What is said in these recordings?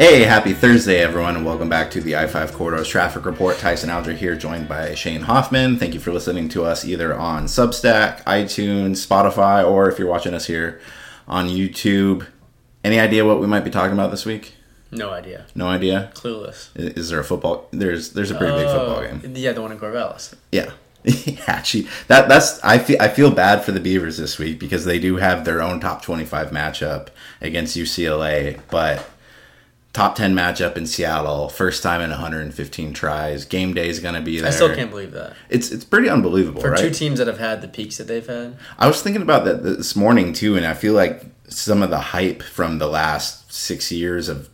Hey, happy Thursday, everyone, and welcome back to the I 5 Corridors Traffic Report. Tyson Alger here, joined by Shane Hoffman. Thank you for listening to us either on Substack, iTunes, Spotify, or if you're watching us here on YouTube. Any idea what we might be talking about this week? No idea. No idea. Clueless. Is, is there a football? There's there's a pretty big football oh, game. Oh, Yeah, the one in Corvallis. Yeah. yeah, she, that that's I feel I feel bad for the Beavers this week because they do have their own top 25 matchup against UCLA, but top 10 matchup in Seattle, first time in 115 tries. Game day is going to be there. I still can't believe that. It's it's pretty unbelievable, For right? two teams that have had the peaks that they've had. I was thinking about that this morning too, and I feel like some of the hype from the last six years of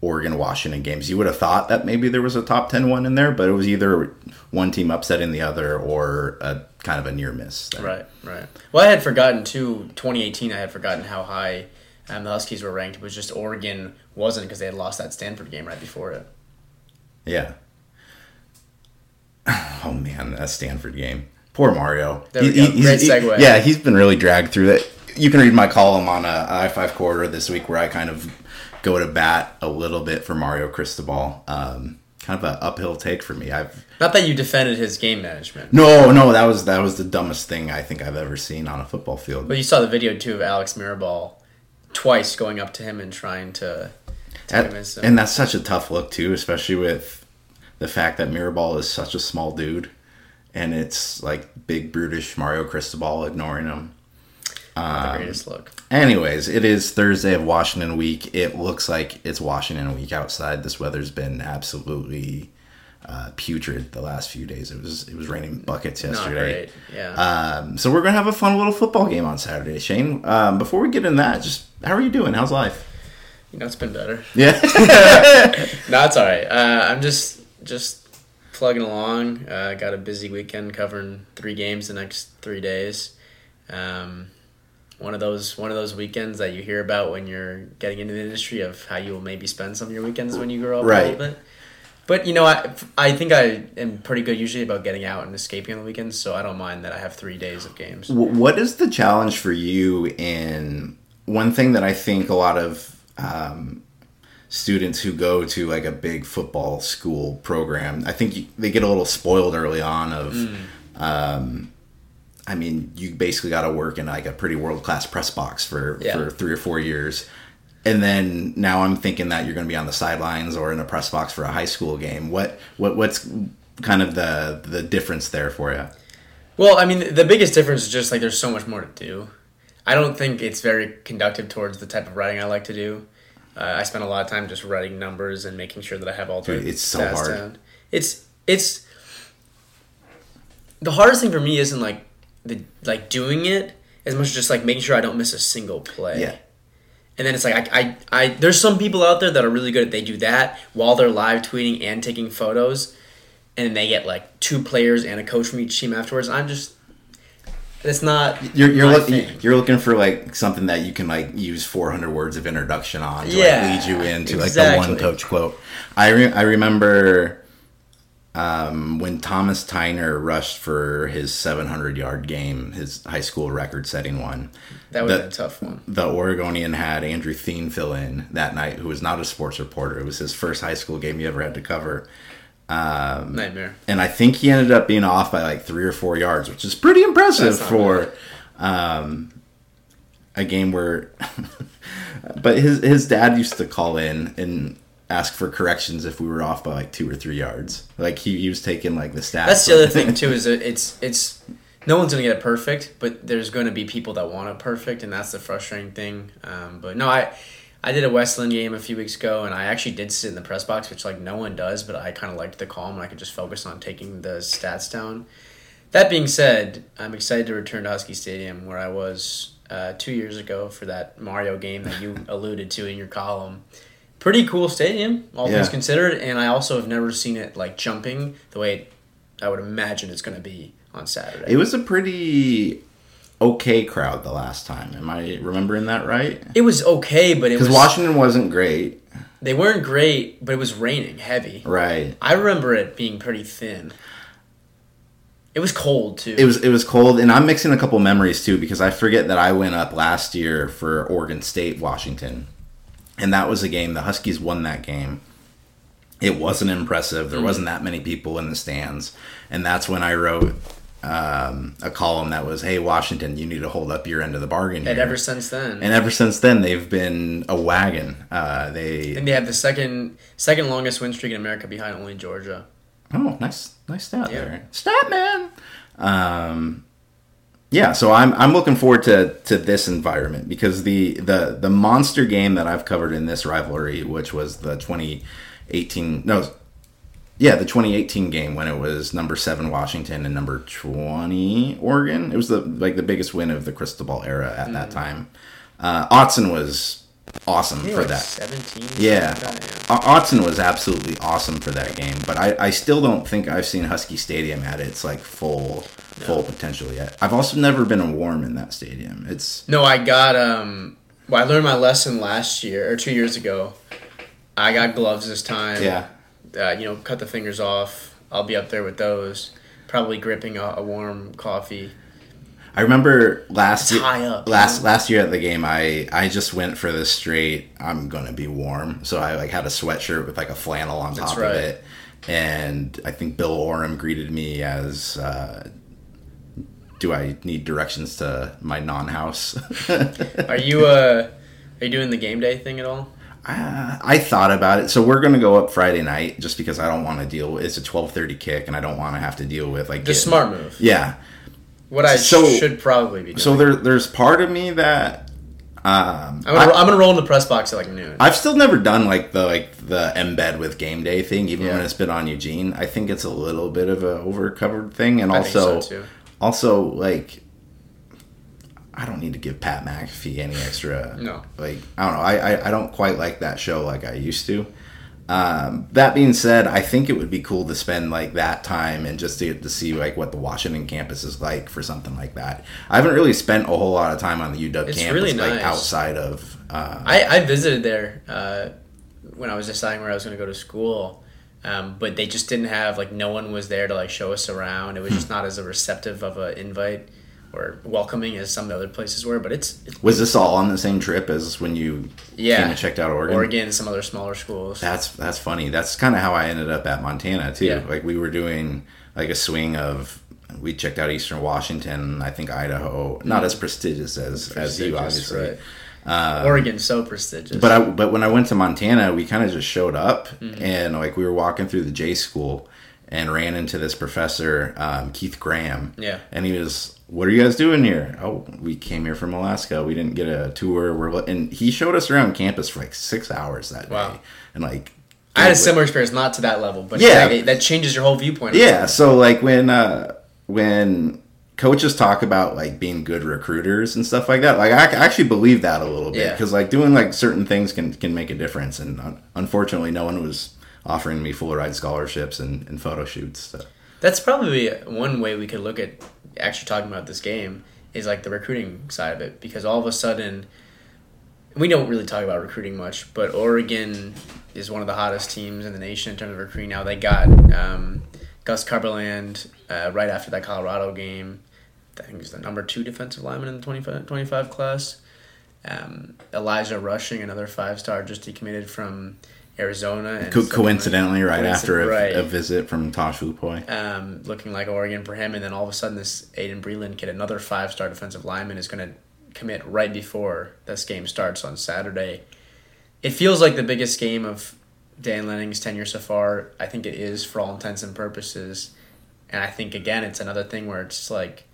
Oregon Washington games, you would have thought that maybe there was a top 10 one in there, but it was either one team upsetting the other or a kind of a near miss. there. Right, right. Well, I had forgotten too. 2018, I had forgotten how high um, the Huskies were ranked. It was just Oregon wasn't because they had lost that Stanford game right before it. Yeah. Oh man, that Stanford game. Poor Mario. There we go. Great segue. yeah, he's been really dragged through that. You can read my column on uh, I five Corridor this week where I kind of go to bat a little bit for Mario Cristobal. Um, kind of an uphill take for me. I've Not that you defended his game management, no, no, that was that was the dumbest thing I think I've ever seen on a football field. but you saw the video too of Alex Mirabal twice going up to him and trying to. take him as That- some- and that's such a tough look too, especially with the fact that Mirabal is such a small dude, and it's like big brutish Mario Cristobal ignoring him. um, the greatest look. Anyways, it is Thursday of Washington week. It looks like it's Washington week outside. This weather's been absolutely uh, putrid the last few days. It was it was raining buckets yesterday. Yeah. Um, so we're gonna have a fun little football game on Saturday, Shane. Um, before we get into that, just how are you doing? How's life? you know, it's been better. Yeah. No, it's all right. Uh, I'm just just plugging along. Uh, got a busy weekend covering three games the next three days. Um, one of those one of those weekends that you hear about when you're getting into the industry of how you will maybe spend some of your weekends when you grow up a little bit. But you know, I I think I am pretty good usually about getting out and escaping on the weekends, so I don't mind that I have three days of games. What is the challenge for you in one thing that I think a lot of um, students who go to like a big football school program, I think you, they get a little spoiled early on of, um, I mean, you basically got to work in like a pretty world class press box for, Yeah. for three or four years. And then now I'm thinking that you're going to be on the sidelines or in a press box for a high school game. What, what, what's kind of the, the difference there for you? Well, I mean, the biggest difference is just like there's so much more to do. I don't think it's very conductive towards the type of writing I like to do. Uh, I spend a lot of time just writing numbers and making sure that I have all the Dude, it's so hard. down. It's it's the hardest thing for me isn't like the like doing it as much as just like making sure I don't miss a single play. Yeah. And then it's like I, I, I there's some people out there that are really good at they do that while they're live tweeting and taking photos, and then they get like two players and a coach from each team afterwards. I'm just that's not You're you're, look, you're looking for like something that you can like use 400 words of introduction on to Yeah, like lead you into like the one coach quote. I re- I remember um, when Thomas Tyner rushed for his 700 yard game, his high school record setting one. that would the- a tough one. The Oregonian had Andrew Theen fill in that night, who was not a sports reporter. It was his first high school game he ever had to cover. Um, Nightmare. and I think he ended up being off by like three or four yards, which is pretty impressive for um, a game where. but his his dad used to call in and ask for corrections if we were off by like two or three yards. Like he, he was taking like the stats. That's the other thing too is it's it's no one's gonna get it perfect, but there's gonna be people that want it perfect, and that's the frustrating thing. Um, but no, I I did a Westland game a few weeks ago, and I actually did sit in the press box, which like no one does, but I kind of liked the calm, and I could just focus on taking the stats down. That being said, I'm excited to return to Husky Stadium, where I was uh, two years ago for that Mario game that you alluded to in your column. Pretty cool stadium, all things considered, and I also have never seen it like jumping the way I would imagine it's going to be on Saturday. It was a pretty okay crowd the last time. Am I remembering that right? It was okay, but it Because Washington wasn't great, they weren't great, but it was raining heavy. right? I remember it being pretty thin. It was cold too. It was it was cold, and I'm mixing a couple memories too because I forget that I went up last year for Oregon State, Washington, and that was a game the Huskies won that game. It wasn't impressive. There mm. wasn't that many people in the stands, and that's when I wrote um, a column that was, "Hey Washington, you need to hold up your end of the bargain." And ever since then, and ever since then, they've been a wagon. Uh, they and they have the second second longest win streak in America behind only Georgia. oh, nice, nice stat Yeah. there, stat man. Um, yeah, so I'm I'm looking forward to to this environment because the the the monster game that I've covered in this rivalry, which was the 2018 no. Yeah, the 2018 game when it was number seven Washington and number 20 Oregon. It was the like the biggest win of the Cristobal era at that time. Uh, Otson was awesome for like that. Seventeen. Yeah. something like that, yeah. Otson was absolutely awesome for that game, but I, I still don't think I've seen Husky Stadium at its like full full potential yet. I've also never been a warm in that stadium. It's No, I got um. Well, I learned my lesson last year or two years ago. I got gloves this time. yeah. Uh, you know, cut the fingers off. I'll be up there with those. Probably gripping a, a warm coffee. I remember last year, up, last last year at the game, I I just went for the straight. I'm gonna be warm, so I like had a sweatshirt with like a flannel on top right. of it, and I think Bill Oram greeted me as. Uh, do I need directions to my non-house? Are you uh? Are you doing the game day thing at all? Uh, I thought about it. So we're gonna go up Friday night just because I don't want to deal with. It's a twelve thirty kick, and I don't want to have to deal with like The getting- smart move. Yeah. What I So- should probably be doing. So there, there's part of me that um, I'm gonna, I, I'm gonna roll in the press box at like noon. I've still never done like the like the embed with game day thing, even when it's been on Eugene. I think it's a little bit of a overcovered thing, and I also so, too. also like I don't need to give Pat McAfee any extra. No. like I don't know. I, I I don't quite like that show like I used to. Um, that being said, I think it would be cool to spend like that time and just to get to see like what the Washington campus is like for something like that. I haven't really spent a whole lot of time on the UW It's campus, really like nice. outside of. Uh, I, I visited there uh, when I was deciding where I was going to go to school, um, but they just didn't have like no one was there to like show us around. It was just not as a receptive of an invite or welcoming as some of the other places were. But it's, it's was this all on the same trip as when you yeah, came and checked out Oregon? Oregon, some other smaller schools. That's that's funny. That's kind of how I ended up at Montana too. Yeah. Like we were doing like a swing of we checked out Eastern Washington. I think Idaho, not as prestigious as as you. Obviously. right. Oregon's so prestigious. But I but when I went to Montana, we kind of just showed up Mm-hmm. and like we were walking through the J school and ran into this professor um, Keith Graham. Yeah. and he was, "What are you guys doing here?" Oh, we came here from Alaska. We didn't get a tour. We're and he showed us around campus for like six hours that Wow. day, and like. I had a similar experience, not to that level, but Yeah. yeah, that changes your whole viewpoint. Yeah, so like when uh when coaches talk about like being good recruiters and stuff like that, like I actually believe that a little bit Yeah. because like doing like certain things can can make a difference, and uh, unfortunately, no one was offering me full ride scholarships and, and photo shoots. So. That's probably one way we could look at actually talking about this game is like the recruiting side of it because all of a sudden we don't really talk about recruiting much, but Oregon is one of the hottest teams in the nation in terms of recruiting now. They got um, Gus Cumberlander uh, right after that Colorado game. I think he's the number two defensive lineman in the 25, 25 class. Um, Elijah Rushing, another five star, just decommitted from Arizona. And Co- coincidentally, right after a, right a visit from Tosh Lupoi. um, looking like Oregon for him, and then all of a sudden, this Aiden Breland kid, another five-star defensive lineman, is going to commit right before this game starts on Saturday. It feels like the biggest game of Dan Lanning's tenure so far. I think it is for all intents and purposes, and I think again, it's another thing where it's like.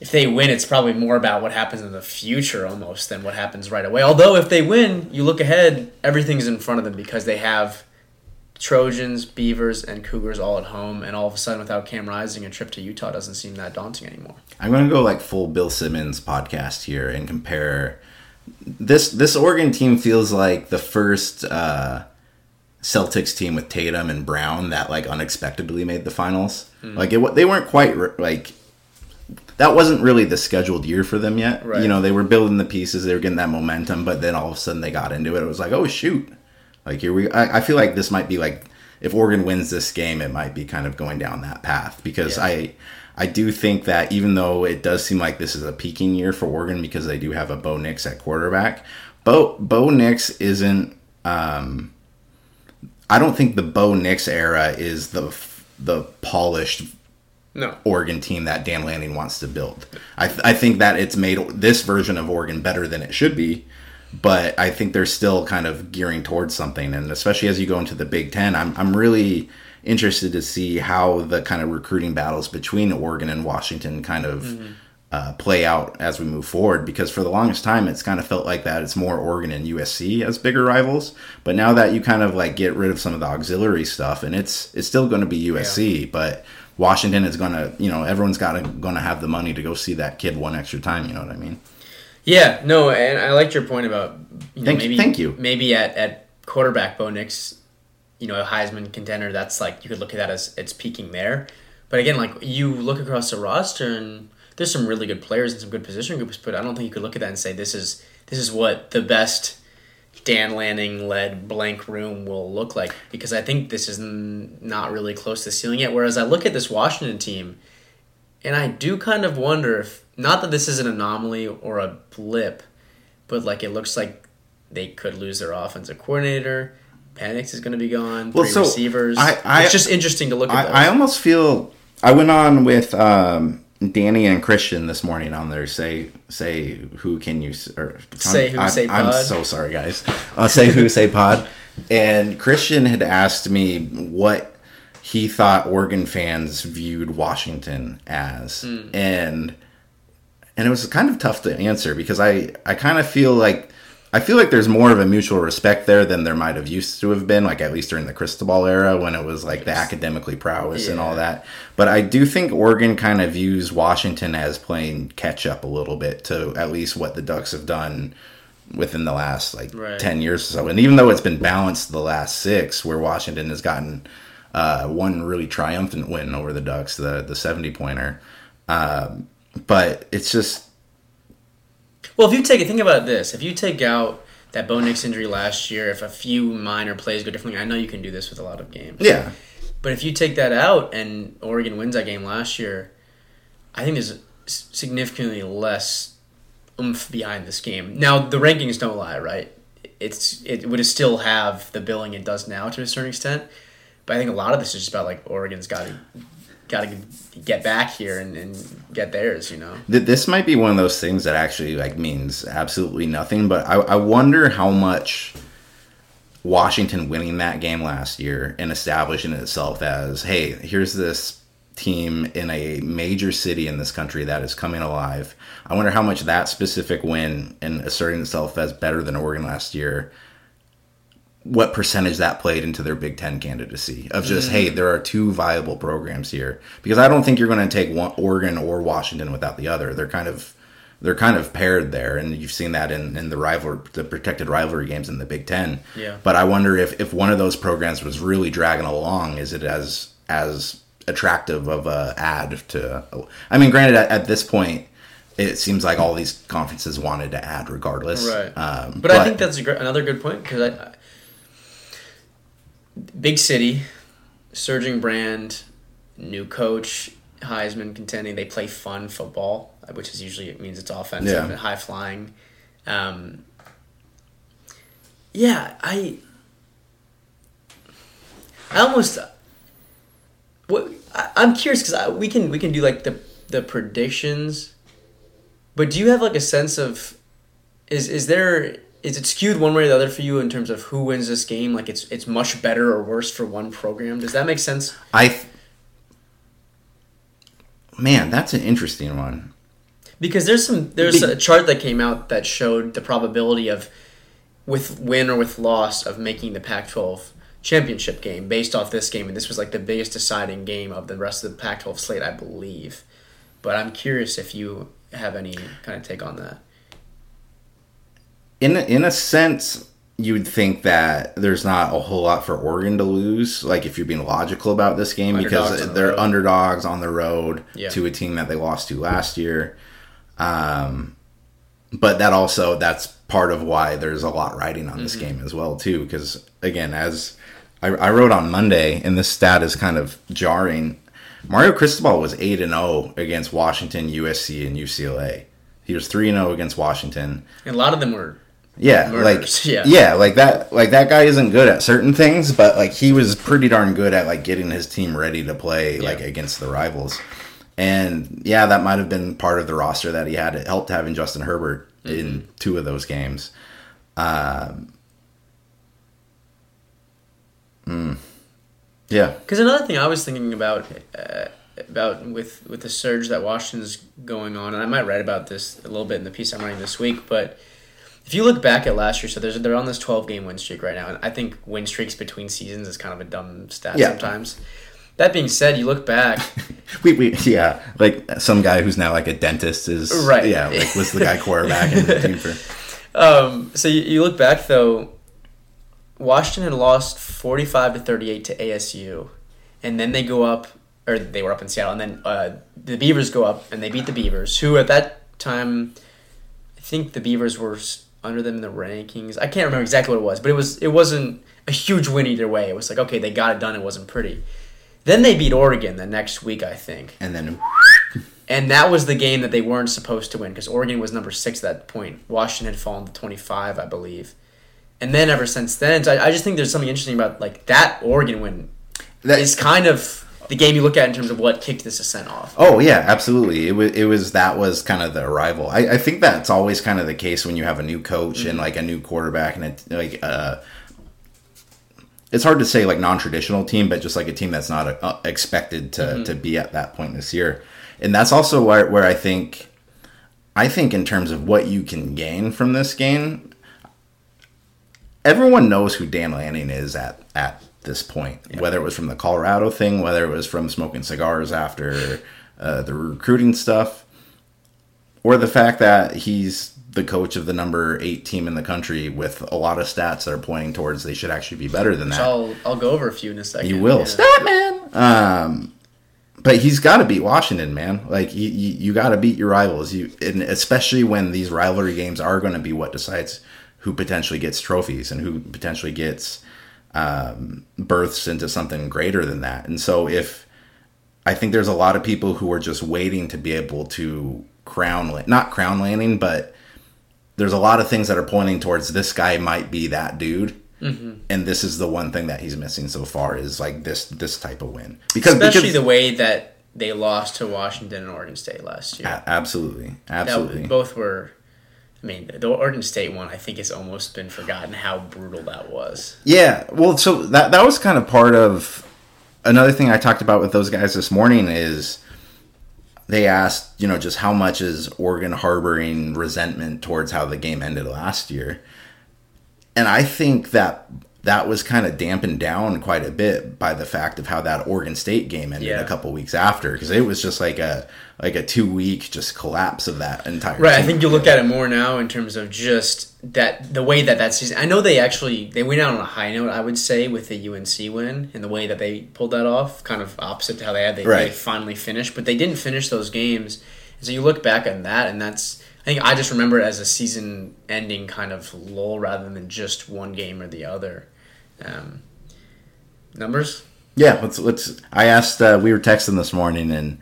If they win, it's probably more about what happens in the future almost than what happens right away. Although, if they win, you look ahead, everything's in front of them because they have Trojans, Beavers, and Cougars all at home, and all of a sudden, without Cam Rising, a trip to Utah doesn't seem that daunting anymore. I'm gonna go like full Bill Simmons podcast here and compare this this Oregon team feels like the first uh, Celtics team with Tatum and Brown that like unexpectedly made the finals. Hmm. Like it they weren't quite like that wasn't really the scheduled year for them yet. Right. You know they were building the pieces, they were getting that momentum, but then all of a sudden they got into it. It was like oh shoot, like here we. I, I feel like this might be like if Oregon wins this game, it might be kind of going down that path because Yeah. I. I do think that even though it does seem like this is a peaking year for Oregon because they do have a Bo Nix at quarterback, Bo Bo Nix isn't. Um, I don't think the Bo Nix era is the the polished No. Oregon team that Dan Lanning wants to build. I, th- I think that it's made this version of Oregon better than it should be, but I think they're still kind of gearing towards something. And especially as you go into the Big Ten, I'm, I'm really interested to see how the kind of recruiting battles between Oregon and Washington kind of uh, play out as we move forward. Because for the longest time, it's kind of felt like that it's more Oregon and USC as bigger rivals. But now that you kind of like get rid of some of the auxiliary stuff, and it's it's still going to be USC, but Washington is going to, you know, everyone's got to going to have the money to go see that kid one extra time. You know what I mean? Yeah, no, and I liked your point about you know, Thank- maybe thank you. maybe at, at quarterback Bo Nix, you know, a Heisman contender. That's like you could look at that as it's peaking there. But again, like you look across the roster and there's some really good players and some good position groups, but I don't think you could look at that and say this is this is what the best Dan Lanning led blank room will look like because I think this is n- not really close to the ceiling yet. Whereas I look at this Washington team and I do kind of wonder if not that this is an anomaly or a blip, but like it looks like they could lose their offensive coordinator. Penix is going to be gone. Well, Three so receivers. I- I- it's just interesting to look at. I, I almost feel I went on with um, Danny and Christian this morning on their say say who can you or Say Who, I'm, Say I'm Pod. so sorry guys. I'll say who say pod. And Christian had asked me what he thought Oregon fans viewed Washington as, Hmm. and and it was kind of tough to answer because I I kind of feel like I feel like there's more of a mutual respect there than there might have used to have been, like at least during the Cristobal era when it was like the academically prowess and all that. But I do think Oregon kind of views Washington as playing catch up a little bit to at least what the Ducks have done within the last like Right. 10 years or so. And even though it's been balanced the last six, where Washington has gotten uh, one really triumphant win over the Ducks, the, the 70 pointer. Um, but it's just, Well, if you take it, think about this. If you take out that Bo Nix injury last year, if a few minor plays go differently, I know you can do this with a lot of games. yeah. But if you take that out and Oregon wins that game last year, I think there's significantly less oomph behind this game. Now the rankings don't lie, right? It's it would still have the billing it does now to a certain extent, but I think a lot of this is just about like Oregon's got to got to get back here and, and get theirs. You know, This might be one of those things that actually like means absolutely nothing, but I, I wonder how much Washington winning that game last year and establishing itself as, hey, here's this team in a major city in this country that is coming alive. I wonder how much that specific win and asserting itself as better than Oregon last year, what percentage that played into their Big Ten candidacy of just, hey, there are two viable programs here. Because I don't think you're going to take one, Oregon or Washington without the other. They're kind of they're kind of paired there, and you've seen that in, in the rival the protected rivalry games in the Big Ten. Yeah. But I wonder if, if one of those programs was really dragging along, is it as as attractive of a ad to? I mean, granted, at, at this point, it seems like all these conferences wanted to add regardless. Right. Um, but, I think that's a gr- another good point because I, big city, surging brand, new coach, Heisman contending. They play fun football, which is usually it means it's offensive Yeah. and high flying. Um, yeah, I, I almost. What I, I'm curious because we can we can do like the the predictions, but do you have like a sense of is is there is it skewed one way or the other for you in terms of who wins this game? Like it's it's much better or worse for one program. Does that make sense? I. th- Man, that's an interesting one. Because there's some there's a chart that came out that showed the probability of with win or with loss of making the Pac-12 championship game based off this game, and this was like the biggest deciding game of the rest of the Pac-12 slate, I believe. But I'm curious if you have any kind of take on that. In a, in a sense, you would think that there's not a whole lot for Oregon to lose. Like if you're being logical about this game, Underdogs because they're road. underdogs on the road Yeah. to a team that they lost to last year. Um, but that also that's part of why there's a lot riding on this game as well too. Because again, as I, I wrote on Monday, and this stat is kind of jarring. Mario Cristobal was eight and zero against Washington, USC, and UCLA. He was three and zero against Washington. And a lot of them were Yeah, Murders, like yeah. yeah, like that. Like that guy isn't good at certain things, but like he was pretty darn good at like getting his team ready to play like against the rivals. And yeah, that might have been part of the roster that he had. It helped having Justin Herbert in Mm-hmm. two of those games. Um, mm, yeah, Because another thing I was thinking about uh, about with with the surge that Washington's going on, and I might write about this a little bit in the piece I'm writing this week, but if you look back at last year, so there's they're on this 12 game win streak right now, and I think win streaks between seasons is kind of a dumb stat Yeah. sometimes. That being said, you look back, we, we yeah, like some guy who's now like a dentist is Right. Yeah, like was the guy quarterback in the team for. um, so you, you look back though, Washington had lost 45 to 38 to ASU, and then they go up, or they were up in Seattle, and then uh, the Beavers go up and they beat the Beavers, who at that time, I think the Beavers were under them in the rankings. I can't remember exactly what it was, but it was it wasn't a huge win either way. It was like okay, they got it done. It wasn't pretty. Then they beat Oregon the next week, I think. And then And that was the game that they weren't supposed to win because Oregon was number six at that point. Washington had fallen to 25, I believe. And then ever since then, I, I just think there's something interesting about like that Oregon win that is kind of the game you look at in terms of what kicked this ascent off. Oh yeah, absolutely. It was it was that was kind of the arrival. I, I think that's always kind of the case when you have a new coach and like a new quarterback and it like uh it's hard to say like non-traditional team, but just like a team that's not uh, expected to to be at that point this year. And that's also where where I think I think in terms of what you can gain from this game, everyone knows who Dan Lanning is at at this point. Whether it was from the Colorado thing, whether it was from smoking cigars after uh, the recruiting stuff, or the fact that he's the coach of the number eight team in the country with a lot of stats that are pointing towards they should actually be better than that. So I'll I'll go over a few in a second. You will. Yeah. Stat man. Um, but he's got to beat Washington, man. Like you, you, you got to beat your rivals. You, and especially when these rivalry games are going to be what decides who potentially gets trophies and who potentially gets um, births into something greater than that. And so, if I think there's a lot of people who are just waiting to be able to crown, not crown Lanning, but there's a lot of things that are pointing towards this guy might be that dude. Mm-hmm. And this is the one thing that he's missing so far is like this this type of win because Especially because, the way that they lost to Washington and Oregon State last year. A- absolutely That- absolutely both were. I mean, the Oregon State one, I think, has almost been forgotten how brutal that was. Yeah, well, so that that was kind of part of another thing I talked about with those guys this morning is they asked, you know, just how much is Oregon harboring resentment towards how the game ended last year, and I think that that was kind of dampened down quite a bit by the fact of how that Oregon State game ended Yeah. a couple weeks after because it was just like a like a two week just collapse of that entire Right, I think you look at it more now in terms of just that the way that that season. I know they actually they went out on a high note. I would say with the UNC win and the way that they pulled that off, kind of opposite to how they had they, they finally finished, but they didn't finish those games. And so you look back on that, and that's I think I just remember it as a season-ending kind of lull rather than just one game or the other. Um, numbers. Yeah, let's let's. I asked. Uh, we were texting this morning, and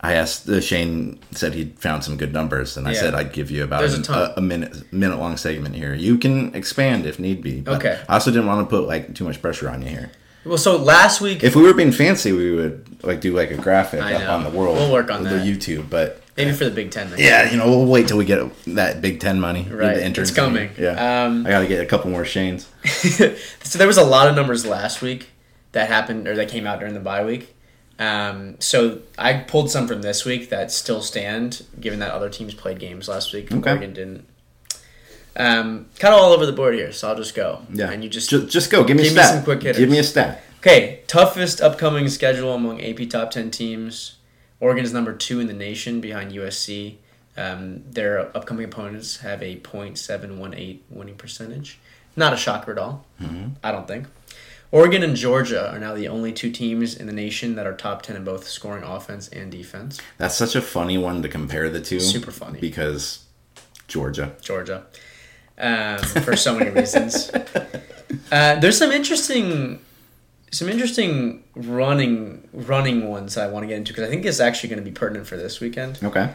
I asked. Uh, Shane said he found some good numbers, and I Yeah. said I'd give you about There's a a, a minute minute long segment here. You can expand if need be. but Okay. I also didn't want to put like too much pressure on you here. Well, so last week If we were being fancy, we would like do like a graphic up on the world. We'll work on the that. YouTube, but maybe for the Big Ten. next yeah, you know, we'll wait till we get that Big Ten money. Right, it's coming. money. Yeah, Um, I got to get a couple more Shanes. so there was a lot of numbers last week that happened or that came out during the bye week. Um, so I pulled some from this week that still stand, given that other teams played games last week. Okay. Oregon didn't. Um, kind of all over the board here, so I'll just go. Yeah, and you just, just just go. Give me give a me stat. some quick hitters. Give me a stat. okay. Toughest upcoming schedule among AP top ten teams. Oregon is number two in the nation behind USC. Um, their upcoming opponents have a .718 winning percentage. Not a shocker at all. Mm-hmm. I don't think. Oregon and Georgia are now the only two teams in the nation that are top 10 in both scoring offense and defense. That's such a funny one to compare the two. Super funny. because Georgia. Georgia. Um, for so many reasons. Uh, there's some interesting some interesting running running ones I want to get into because I think it's actually going to be pertinent for this weekend. Okay.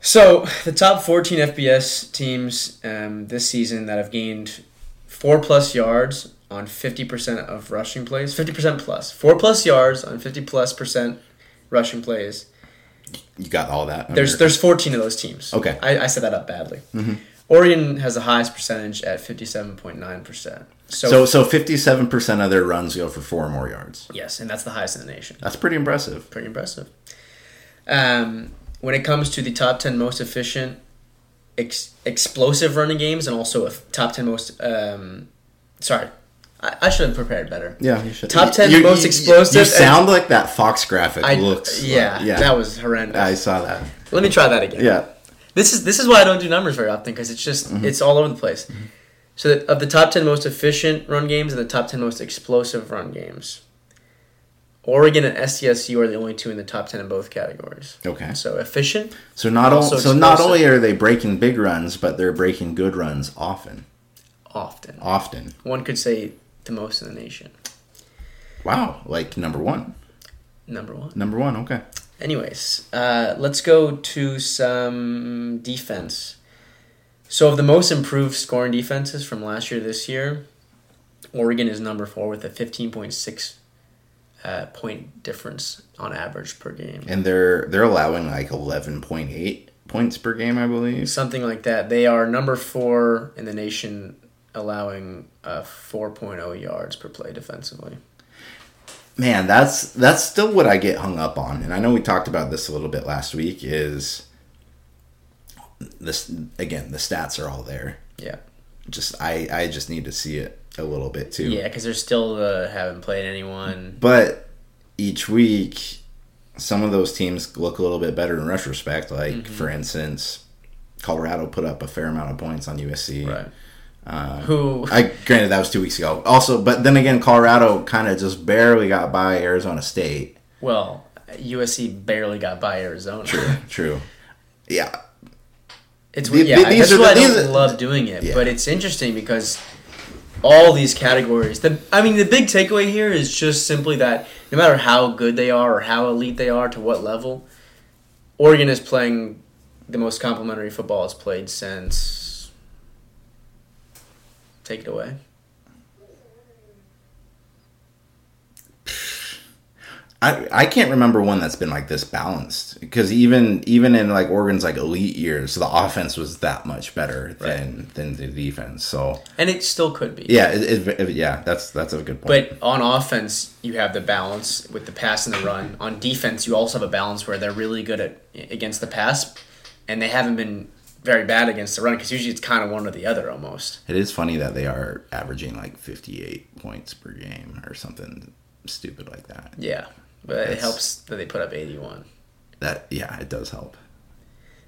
So the top 14 FBS teams um, this season that have gained four plus yards on 50% of rushing plays, 50% plus, four plus yards on 50 plus percent rushing plays. You got all that. There's under- there's 14 of those teams. Okay. I, I set that up badly. Mhm. Oregon has the highest percentage at 57.9%. So, so so fifty seven percent of their runs go for four or more yards. yes, and that's the highest in the nation. That's pretty impressive. Pretty impressive. Um, when it comes to the top 10 most efficient, ex- explosive running games, and also a f- top 10 most. Um, sorry, I, I should have prepared better. Yeah, you should. Top 10 You- most you- explosive You sound like that Fox graphic I, looks. yeah, like- yeah. that was horrendous. I saw that. Let me try that again. Yeah. This is this is why I don't do numbers very often because it's just mm-hmm. it's all over the place. Mm-hmm. So that of the top ten most efficient run games and the top ten most explosive run games, Oregon and SDSU are the only two in the top ten in both categories. Okay. So efficient, So not Also so not only are they breaking big runs, but they're breaking good runs often. often. Often. One could say the most in the nation. Wow. Like number one. Number one. Number one. Okay. Anyways, uh, let's go to some defense. So, of the most improved scoring defenses from last year to this year, Oregon is number four with a 15.6 uh, point difference on average per game. And they're they're allowing like eleven point eight points per game, I believe. Something like that. They are number four in the nation, allowing uh, 4.0 yards per play defensively. Man, that's that's still what I get hung up on. And I know we talked about this a little bit last week is this again, the stats are all there. Yeah. Just I I just need to see it a little bit too. Yeah, because they're still uh, haven't played anyone. But each week some of those teams look a little bit better in retrospect. Like Mm-hmm. for instance, Colorado put up a fair amount of points on USC. Right. Uh, Who I granted that was two weeks ago. Also, but then again, Colorado kind of just barely got by Arizona State. Well, USC barely got by Arizona. True. true. Yeah. It's The- yeah, these that's are why I don't love doing it. Yeah. But it's interesting because all these categories. The I mean, the big takeaway here is just simply that no matter how good they are or how elite they are to what level, Oregon is playing the most complimentary football it's played since. Take it away. I, I can't remember one that's been like this balanced because even even in like Oregon's like elite years, the offense was that much better than than the defense. So And it still could be. yeah, it, it- yeah, that's that's a good point. But on offense, you have the balance with the pass and the run. On defense, you also have a balance where they're really good at against the pass, and they haven't been very bad against the run because usually it's kind of one or the other almost. it is funny that they are averaging like fifty eight points per game or something stupid like that. Yeah, but it helps that they put up eighty-one. That yeah, it does help.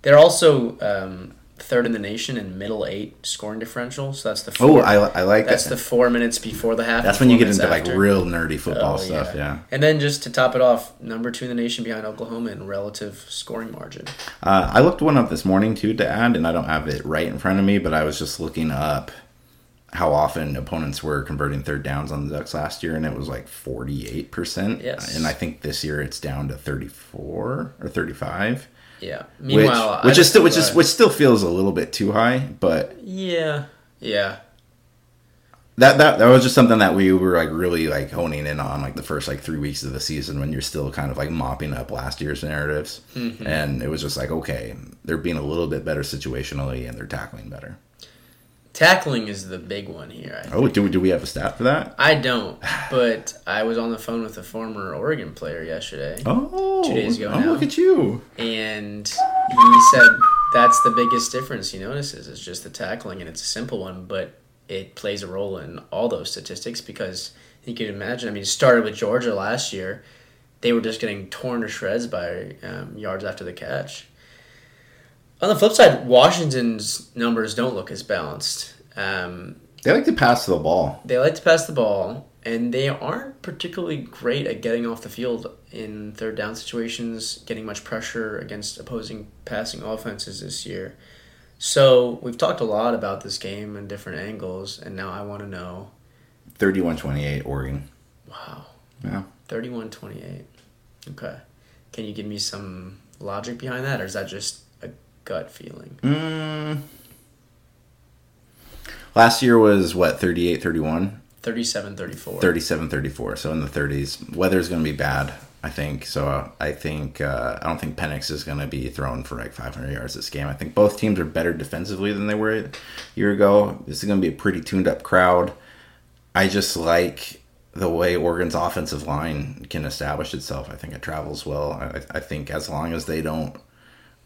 They're also um, third in the nation in middle eight scoring differential. So that's the Oh, four, I, I like that's that. the four minutes before the half. That's when you get into like real nerdy football Oh, stuff. Yeah. And then just to top it off, number two in the nation behind Oklahoma in relative scoring margin. Uh, I looked one up this morning too to add, and I don't have it right in front of me, but I was just looking up how often opponents were converting third downs on the Ducks last year, and it was like forty eight percent. Yes. And I think this year it's down to thirty four or thirty five. Yeah. Which, Meanwhile, I which is still which is which still feels a little bit too high, but Yeah, yeah, that that that was just something that we were like really like honing in on like the first like three weeks of the season when you're still kind of like mopping up last year's narratives, Mm-hmm. and it was just like okay, they're being a little bit better situationally and they're tackling better. Tackling is the big one here. I, Oh, do we, do we have a stat for that? I don't, but I was on the phone with a former Oregon player yesterday, Oh, Two days ago Oh, now. look at you. and he said that's the biggest difference he notices is just the tackling, and it's a simple one, but it plays a role in all those statistics because you can imagine. I mean, it started with Georgia last year; they were just getting torn to shreds by um, yards after the catch. On the flip side, Washington's numbers don't look as balanced. Um, They like to pass the ball. they like to pass the ball, and they aren't particularly great at getting off the field in third down situations, getting much pressure against opposing passing offenses this year. So we've talked a lot about this game and different angles, and now I want to know 31-28 Oregon. Wow. Yeah. 31-28. Okay. Can you give me some logic behind that, or is that just gut feeling? Mm. Last year was what 38 31 37-34. 37 34 so in the 30s weather's going to be bad I think so. Uh, I think uh, I don't think Penix is going to be thrown for like 500 yards this game. I think both teams are better defensively than they were a year ago. This is going to be a pretty tuned up crowd. I just like the way Oregon's offensive line can establish itself. I think it travels well. I, I think as long as they don't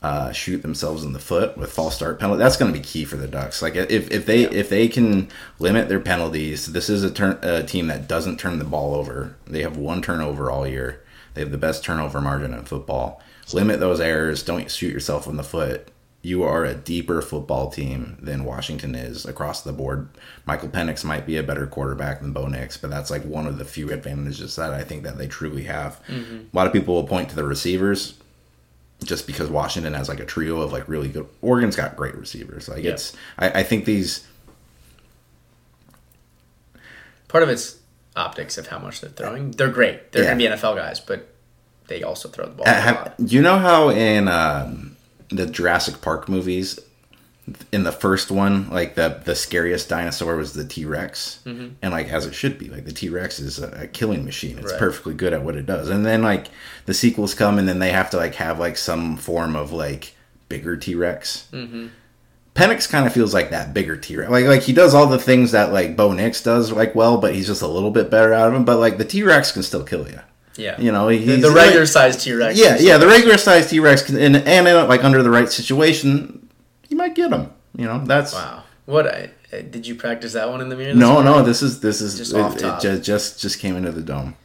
uh, shoot themselves in the foot with false start penalty, that's going to be key for the Ducks. Like if, if they if they can limit their penalties, this is a, turn, a team that doesn't turn the ball over. They have one turnover all year. They have the best turnover margin in football. Limit those errors. Don't shoot yourself in the foot. You are a deeper football team than Washington is across the board. Michael Penix might be a better quarterback than Bo Nix, but that's like one of the few advantages that I think that they truly have. Mm-hmm. A lot of people will point to the receivers just because Washington has like a trio of like really good. Oregon's got great receivers. Like yeah. it's, I, I think these. Part of it's optics of how much they're throwing. They're great. They're yeah. to be NFL guys, but they also throw the ball. Have, you know how in um, the Jurassic Park movies, in the first one, like the the scariest dinosaur was the T Rex, mm-hmm. and like as it should be, like the T Rex is a, a, killing machine. It's right. perfectly good at what it does. And then like the sequels come, and then they have to like have like some form of like bigger T Rex. Mm-hmm. Penix kind of feels like that bigger T Rex. Like like he does all the things that like Bo Nix does like well, but he's just a little bit better out of him. But like the T Rex can still kill you. Yeah, you know the, the, regular like, size T Rex. Yeah, yeah, the regular size T Rex can, and and in, like under the right situation, might get them. You know, that's wow. What I, did you practice that one in the mirror? No, morning? no. This is this is just it. It just, just just came into the dome.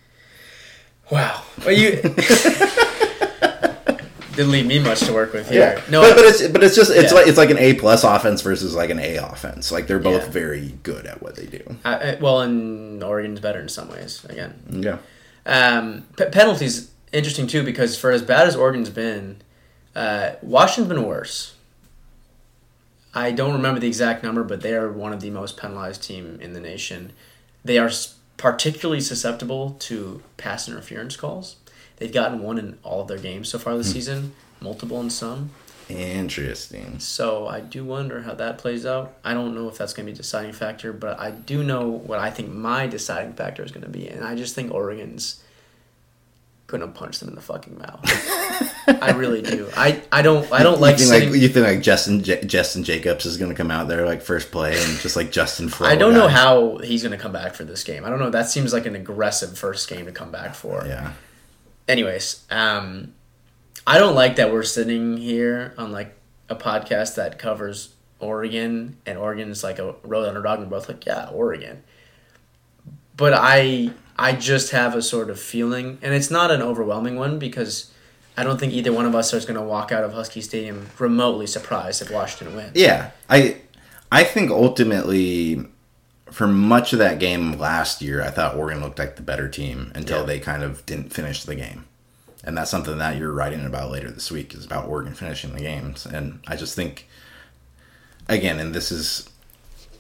Wow. Well, you. didn't leave me much to work with here. Yeah. No, but, but it's but it's just it's yeah. like it's like an A plus offense versus like an A offense. Like they're both yeah. very good at what they do. I, well, and Oregon's better in some ways. Again, yeah. Um, p- penalties interesting too because for as bad as Oregon's been, uh, Washington's been worse. I don't remember the exact number, but they are one of the most penalized team in the nation. They are particularly susceptible to pass interference calls. They've gotten one in all of their games so far this hmm. season, multiple in some. Interesting. So I do wonder how that plays out. I don't know if that's going to be a deciding factor, but I do know what I think my deciding factor is going to be, and I just think Oregon's to punch them in the fucking mouth. I really do. I, I don't I don't you like, think sitting... like you think like Justin J- Justin Jacobs is going to come out there like first play and just like Justin. Flowe I don't guy. know how he's going to come back for this game. I don't know. That seems like an aggressive first game to come back for. Yeah anyways, um, I don't like that we're sitting here on like a podcast that covers Oregon and Oregon's like a road underdog and we're both like, yeah, Oregon. But I I just have a sort of feeling and it's not an overwhelming one because I don't think either one of us is going to walk out of Husky Stadium remotely surprised if Washington wins. Yeah. I I think ultimately for much of that game last year, I thought Oregon looked like the better team until yeah. they kind of didn't finish the game. And that's something that you're writing about later this week is about Oregon finishing the games. And I just think, again, and this is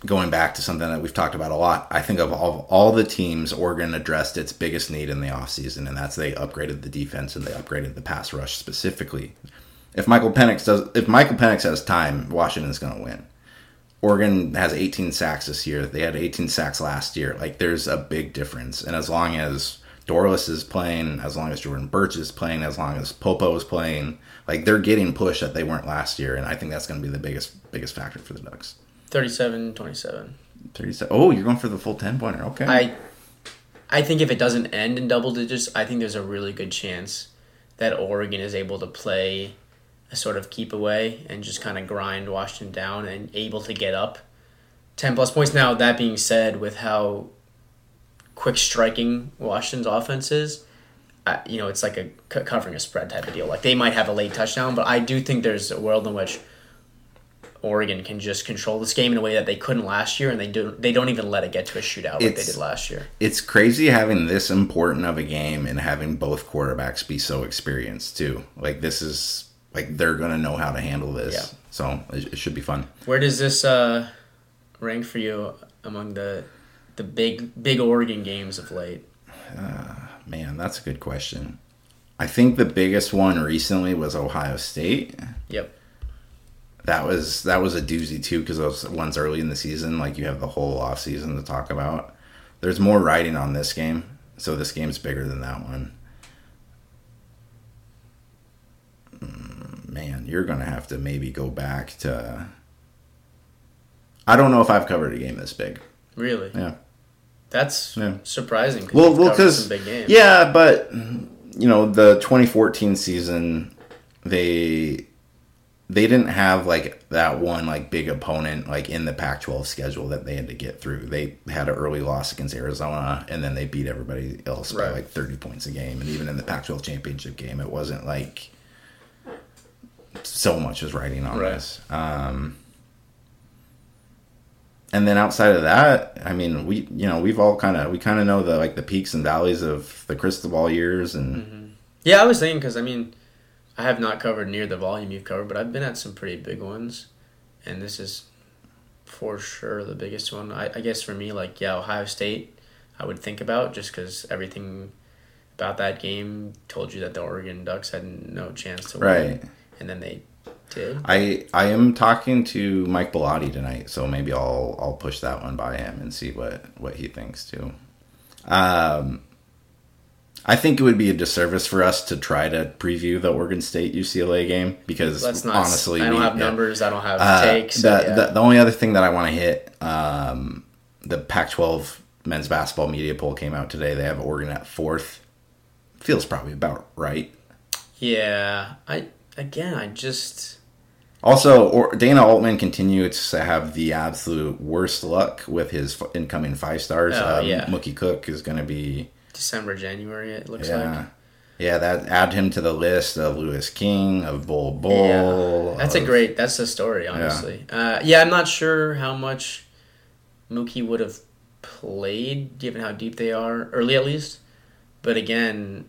going back to something that we've talked about a lot. I think of all, all the teams, Oregon addressed its biggest need in the offseason, and that's they upgraded the defense and they upgraded the pass rush specifically. If Michael Penix does, if Michael Penix has time, Washington's going to win. Oregon has 18 sacks this year. They had 18 sacks last year. Like there's a big difference. And as long as Dorlus is playing, as long as Jordan Burch is playing, as long as Popo is playing, like they're getting push that they weren't last year. And I think that's going to be the biggest biggest factor for the Ducks. 37-27. 37. Oh, you're going for the full 10 pointer. Okay. I I think if it doesn't end in double digits, I think there's a really good chance that Oregon is able to play a sort of keep away and just kind of grind Washington down and able to get up 10 plus points. Now, that being said, with how quick striking Washington's offense is, uh, you know, it's like a covering a spread type of deal. Like they might have a late touchdown, but I do think there's a world in which Oregon can just control this game in a way that they couldn't last year, and they do they don't even let it get to a shootout like they did last year. It's crazy having this important of a game and having both quarterbacks be so experienced too. Like this is like they're gonna know how to handle this. Yeah. So it, it should be fun. Where does this uh, rank for you among the the big big Oregon games of late? Uh, man, that's a good question. I think the biggest one recently was Ohio State. Yep. That was that was a doozy too because those ones early in the season, like you have the whole off season to talk about. There's more riding on this game, so this game's bigger than that one. Mm, Man, you're gonna have to maybe go back to. I don't know if I've covered a game this big. Really? Yeah. That's Yeah. surprising. Well, well, because some big games. yeah, but you know the 2014 season, they they didn't have like that one like big opponent like in the Pac-12 schedule that they had to get through. They had an early loss against Arizona, and then they beat everybody else by like 30 points a game. And even in the Pac-12 championship game, it wasn't like so much was riding on Right. this. Um, and then outside of that, I mean, we you know we've all kind of we kind of know the like the peaks and valleys of the Cristobal years, and Yeah, I was thinking because I mean, I have not covered near the volume you've covered, but I've been at some pretty big ones, and this is for sure the biggest one. I, I guess for me, like yeah, Ohio State, I would think about just because everything about that game told you that the Oregon Ducks had no chance to win, right. and then they did. I I am talking to Mike Bellotti tonight, so maybe I'll I'll push that one by him and see what what he thinks too. Um, I think it would be a disservice for us to try to preview the Oregon State UCLA game because Let's not. honestly, I don't we- have yeah. numbers. I don't have Uh, takes. the, yeah. the the only other thing that I want to hit, um, the Pac-12 men's basketball media poll came out today. They have Oregon at fourth. Feels probably about right. yeah, I again, I just Also, or Dana Altman continues to have the absolute worst luck with his f- incoming five stars. Oh, um, yeah. Mookie Cook is going to be December, January. It looks yeah, like. yeah. That add him to the list of Louis King of Bol Bol. Yeah, that's a great. That's the story, honestly. Yeah. Uh, yeah, I'm not sure how much Mookie would have played, given how deep they are, early at least. But again,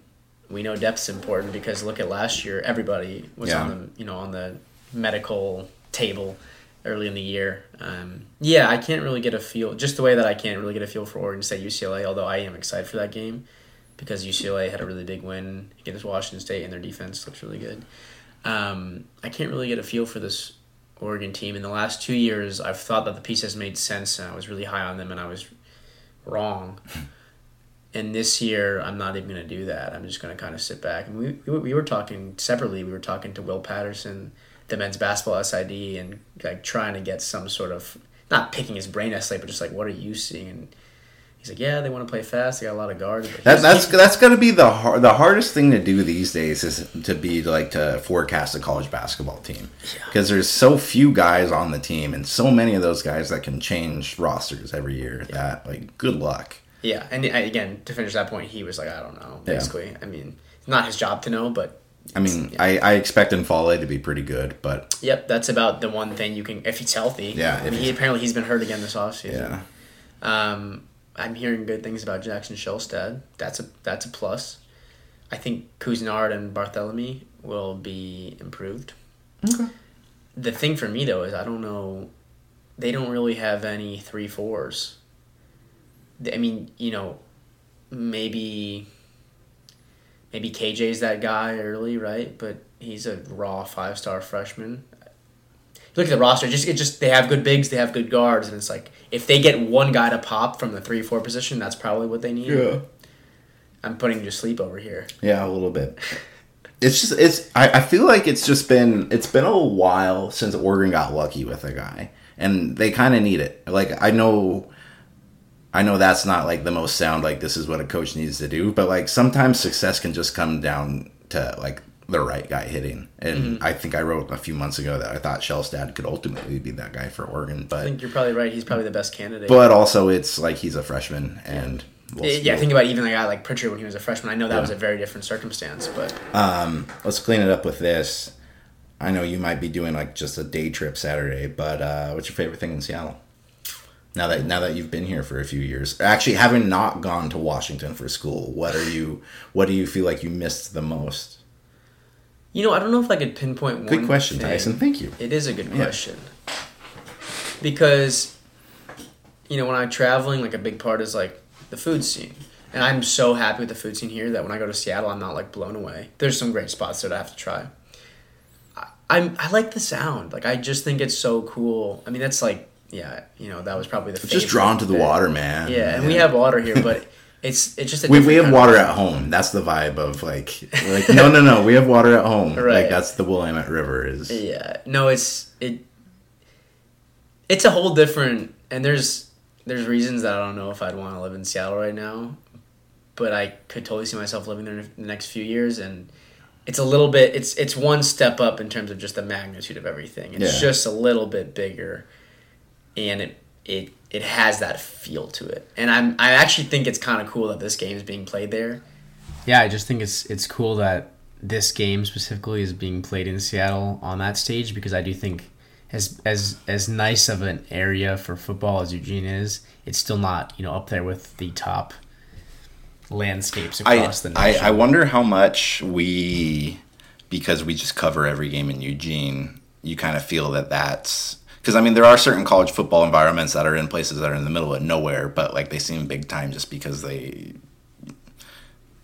we know depth's important because look at last year. Everybody was Yeah. on the you know on the medical table early in the year. Um, yeah, I can't really get a feel. Just the way that I can't really get a feel for Oregon State UCLA. Although I am excited for that game because UCLA had a really big win against Washington State and their defense looks really good. Um, I can't really get a feel for this Oregon team. In the last two years, I've thought that the pieces made sense, and I was really high on them, and I was wrong. and this year, I'm not even going to do that. I'm just going to kind of sit back. And we, we, we were talking separately. We were talking to Will Patterson, the men's basketball SID, and like trying to get some sort of not picking his brain essay, but just like, what are you seeing? And he's like, yeah, they want to play fast. They got a lot of guards. That, that's that's going to be the har- the hardest thing to do these days is to be like to forecast a college basketball team because there's so few guys on the team and so many of those guys that can change rosters every year. That like good luck. Yeah, and again, to finish that point, he was like, I don't know. Yeah. Basically, I mean, it's not his job to know, but I mean, I, I expect N'Faly to be pretty good, but yep, that's about the one thing you can if he's healthy. Yeah, I mean, he apparently he's been hurt again this offseason. yeah, Um, I'm hearing good things about Jackson Shelstad. That's a that's a plus. I think Couisnard and Barthélemy will be improved. Okay. The thing for me though is I don't know. They don't really have any three fours. I mean, you know, maybe maybe KJ's that guy early, right? But he's a raw five star freshman. Look at the roster. Just it just they have good bigs, they have good guards, and it's like if they get one guy to pop from the three four position, that's probably what they need. I'm putting you to sleep over here. yeah, a little bit. It's just it's I, I feel like it's just been it's been a while since Oregon got lucky with a guy, and they kind of need it. Like I know. I know that's not like the most sound like this is what a coach needs to do, but like sometimes success can just come down to like the right guy hitting. And I think I wrote a few months ago that I thought Shelstad could ultimately be that guy for Oregon, But I think you're probably right. He's probably the best candidate. but also it's like he's a freshman and we'll- yeah, think about even a guy like Pritchard when he was a freshman. I know that Yeah. was a very different circumstance, but Um, let's clean it up with this. I know you might be doing like just a day trip Saturday, but uh, what's your favorite thing in Seattle? Now that now that you've been here for a few years, actually having not gone to Washington for school, what are you? What do you feel like you missed the most? you know, I don't know if I could pinpoint one. Good question, thing. Tyson. Thank you. It is a good Yeah. question. Because, you know, when I'm traveling, like a big part is like the food scene. And I'm so happy with the food scene here that when I go to Seattle, I'm not like blown away. There's some great spots that I have to try. I, I'm I like the sound. Like I just think it's so cool. I mean, that's like yeah, you know, that was probably the It's just drawn to the water, man. Yeah, and we have water here, but it's it's just a We, we have water at home. That's the vibe of like like no no no. We have water at home. Like Right. that's the Willamette River is. Yeah, no, it's it. It's a whole different, and there's there's reasons that I don't know if I'd want to live in Seattle right now, but I could totally see myself living there in the next few years, and it's a little bit. It's it's one step up in terms of just the magnitude of everything. It's Yeah. just a little bit bigger, and it it it has that feel to it, and I'm I actually think it's kind of cool that this game is being played there. Yeah, I just think it's it's cool that this game specifically is being played in Seattle on that stage because I do think as as as nice of an area for football as Eugene is, it's still not you know up there with the top landscapes I, across the I. I wonder how much we because we just cover every game in Eugene. You kind of feel that that's because I mean there are certain college football environments that are in places that are in the middle of nowhere, but like they seem big time just because they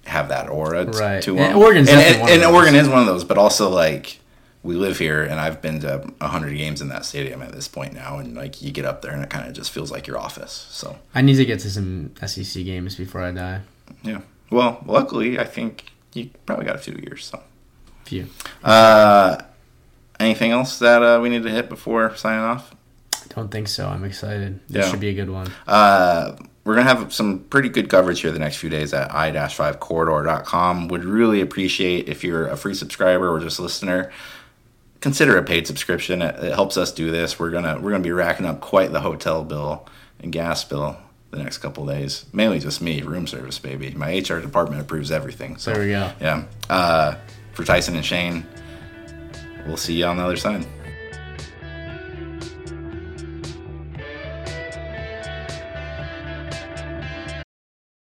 have that aura t- Right. to And. Oregon's and, and, one of and. Oregon is one of those, but also like we live here, and I've been to hundred games in that stadium at this point now, and like you get up there and it kind of just feels like your office. So I need to get to some SEC games before I die. yeah. Well, luckily, I think you probably got a few years. So. Few. Uh, anything else that uh, we need to hit before signing off? Don't think so. I'm excited. This Yeah. should be a good one. Uh, we're going to have some pretty good coverage here the next few days at i-5corridor.com. Would really appreciate if you're a free subscriber or just listener, consider a paid subscription. It, it helps us do this. We're going to we're going to be racking up quite the hotel bill and gas bill the next couple days. Mainly just me, room service, baby. My HR department approves everything. So There we go. Yeah. Uh, for Tyson and Shane, we'll see you on the other side.